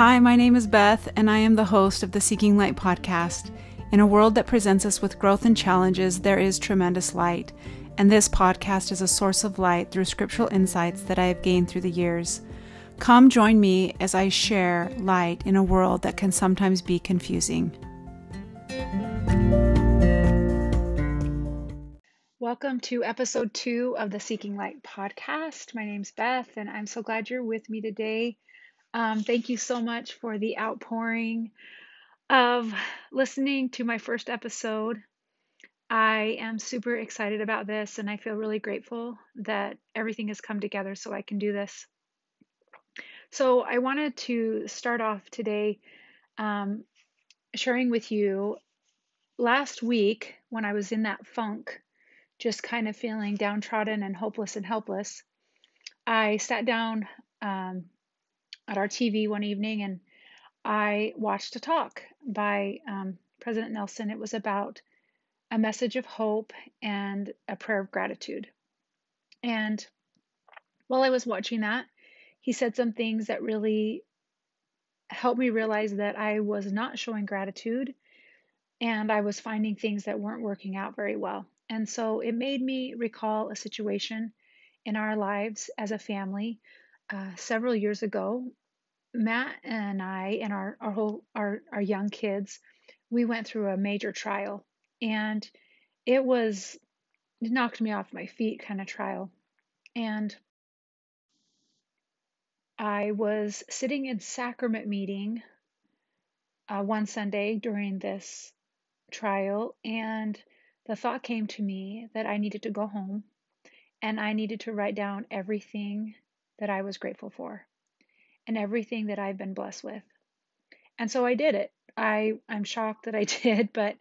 Hi, my name is Beth, and I am the host of the Seeking Light podcast. In a world that presents us with growth and challenges, there is tremendous light, and this podcast is a source of light through scriptural insights that I have gained through the years. Come join me as I share light in a world that can sometimes be confusing. Welcome to episode two of the Seeking Light podcast. My name's Beth, and I'm so glad you're with me today. Um, thank you so much for the outpouring of listening to my first episode. I am super excited about this, and I feel really grateful that everything has come together so I can do this. So, I wanted to start off today um, sharing with you last week when I was in that funk, just kind of feeling downtrodden and hopeless and helpless. I sat down um, at our TV one evening and I watched a talk by um, President Nelson. It was about a message of hope and a prayer of gratitude. And while I was watching that, he said some things that really helped me realize that I was not showing gratitude and I was finding things that weren't working out very well. And so it made me recall a situation in our lives as a family uh, several years ago Matt and I and our our whole our our young kids, we went through a major trial, and it was it knocked me off my feet kind of trial, and I was sitting in sacrament meeting uh, one Sunday during this trial, and the thought came to me that I needed to go home and I needed to write down everything that I was grateful for and everything that I've been blessed with. And so I did it. I I'm shocked that I did, but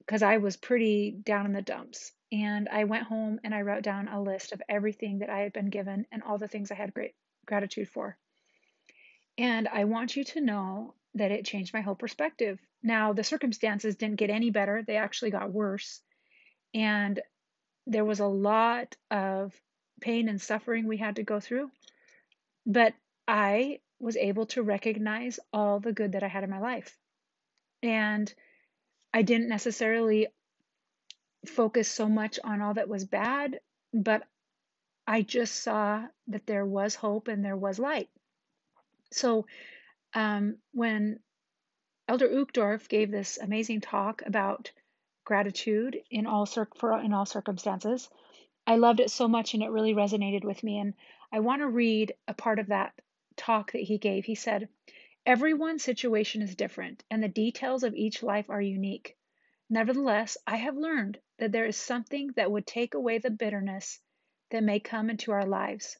because I was pretty down in the dumps. And I went home and I wrote down a list of everything that I had been given and all the things I had great gratitude for. And I want you to know that it changed my whole perspective. Now, the circumstances didn't get any better, they actually got worse. And there was a lot of pain and suffering we had to go through. But I was able to recognize all the good that I had in my life. And I didn't necessarily focus so much on all that was bad, but I just saw that there was hope and there was light. So um, when Elder Uchtdorf gave this amazing talk about gratitude in all cir- for, in all circumstances, I loved it so much and it really resonated with me. And I want to read a part of that talk that he gave, he said, Everyone's situation is different, and the details of each life are unique. Nevertheless, I have learned that there is something that would take away the bitterness that may come into our lives.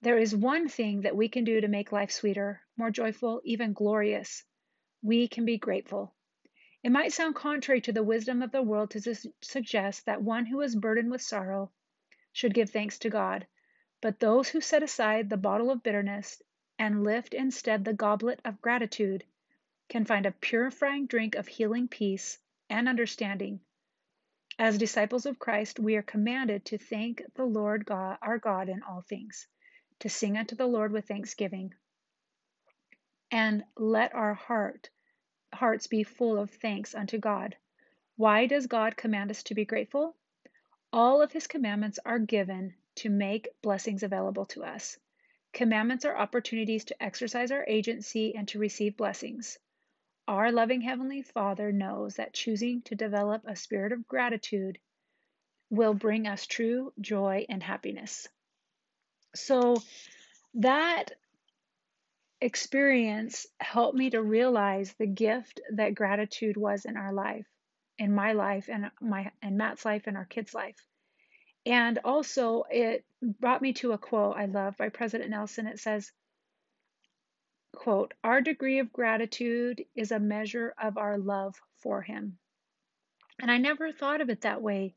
There is one thing that we can do to make life sweeter, more joyful, even glorious. We can be grateful. It might sound contrary to the wisdom of the world to suggest that one who is burdened with sorrow should give thanks to God. But those who set aside the bottle of bitterness and lift instead the goblet of gratitude can find a purifying drink of healing peace and understanding. As disciples of Christ, we are commanded to thank the Lord God, our God in all things, to sing unto the Lord with thanksgiving, and let our heart hearts be full of thanks unto God. Why does God command us to be grateful? All of his commandments are given to make blessings available to us. Commandments are opportunities to exercise our agency and to receive blessings. Our loving Heavenly Father knows that choosing to develop a spirit of gratitude will bring us true joy and happiness. So, that experience helped me to realize the gift that gratitude was in our life, in my life, and my and Matt's life, and our kids' life. And also, it brought me to a quote I love by President Nelson. It says, quote, Our degree of gratitude is a measure of our love for him. And I never thought of it that way,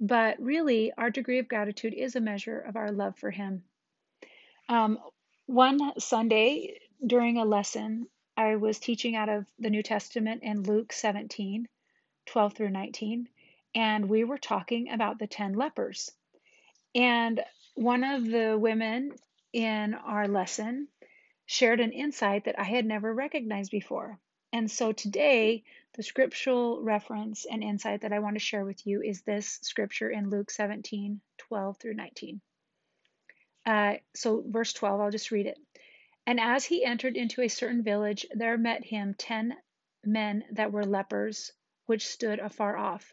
but really, our degree of gratitude is a measure of our love for him. Um, one Sunday during a lesson, I was teaching out of the New Testament in Luke 17, 12 through 19 and we were talking about the 10 lepers. And one of the women in our lesson, shared an insight that I had never recognized before. And so today, the scriptural reference and insight that I want to share with you is this scripture in Luke 17 12 through 19. Uh, so, verse 12, I'll just read it. And as he entered into a certain village, there met him ten men that were lepers, which stood afar off.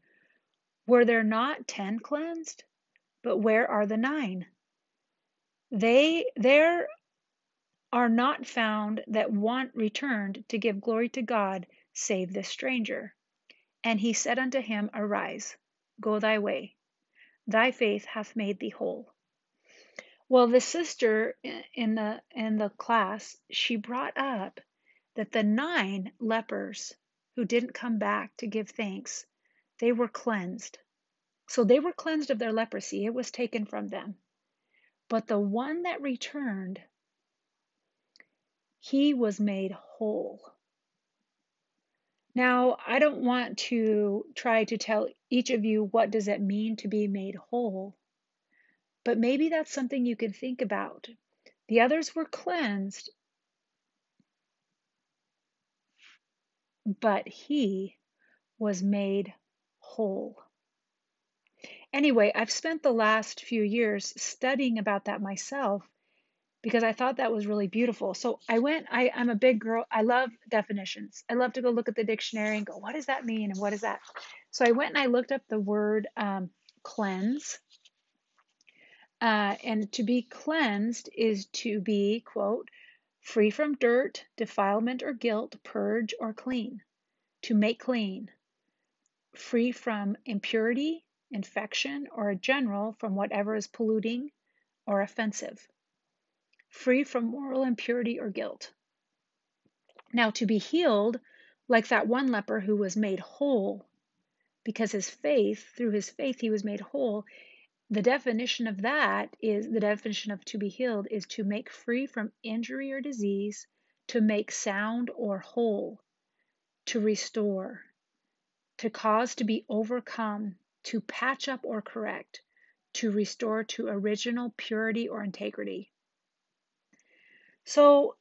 were there not ten cleansed? But where are the nine? They there are not found that one returned to give glory to God save this stranger. And he said unto him, Arise, go thy way. Thy faith hath made thee whole. Well, the sister in the in the class, she brought up that the nine lepers who didn't come back to give thanks they were cleansed. So they were cleansed of their leprosy, it was taken from them. But the one that returned, he was made whole. Now, I don't want to try to tell each of you what does it mean to be made whole, but maybe that's something you can think about. The others were cleansed, but he was made whole. Anyway, I've spent the last few years studying about that myself because I thought that was really beautiful. So I went, I, I'm a big girl. I love definitions. I love to go look at the dictionary and go, what does that mean? And what is that? So I went and I looked up the word um, cleanse. Uh, and to be cleansed is to be, quote, free from dirt, defilement, or guilt, purge, or clean. To make clean free from impurity, infection, or a general from whatever is polluting or offensive, free from moral impurity or guilt. Now, to be healed, like that one leper who was made whole because his faith, through his faith, he was made whole. The definition of that is the definition of to be healed is to make free from injury or disease, to make sound or whole, to restore, to cause to be overcome, to patch up or correct, to restore to original purity or integrity. So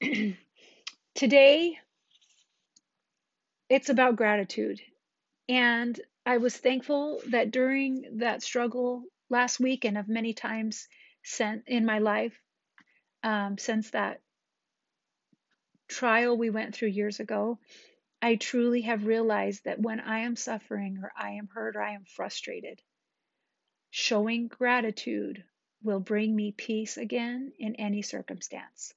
today, it's about gratitude. And I was thankful that during that struggle last week and of many times sent in my life um, since that trial we went through years ago, I truly have realized that when I am suffering or I am hurt or I am frustrated, showing gratitude will bring me peace again in any circumstance.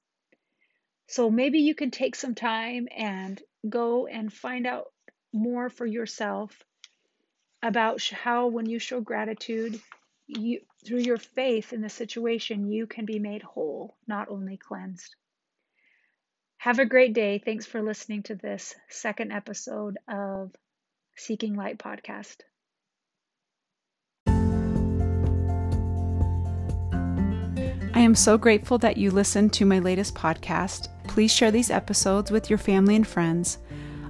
So maybe you can take some time and go and find out more for yourself about how when you show gratitude, you through your faith in the situation, you can be made whole, not only cleansed. Have a great day. Thanks for listening to this second episode of Seeking Light podcast. I am so grateful that you listened to my latest podcast. Please share these episodes with your family and friends.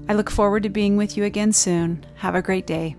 I look forward to being with you again soon. Have a great day.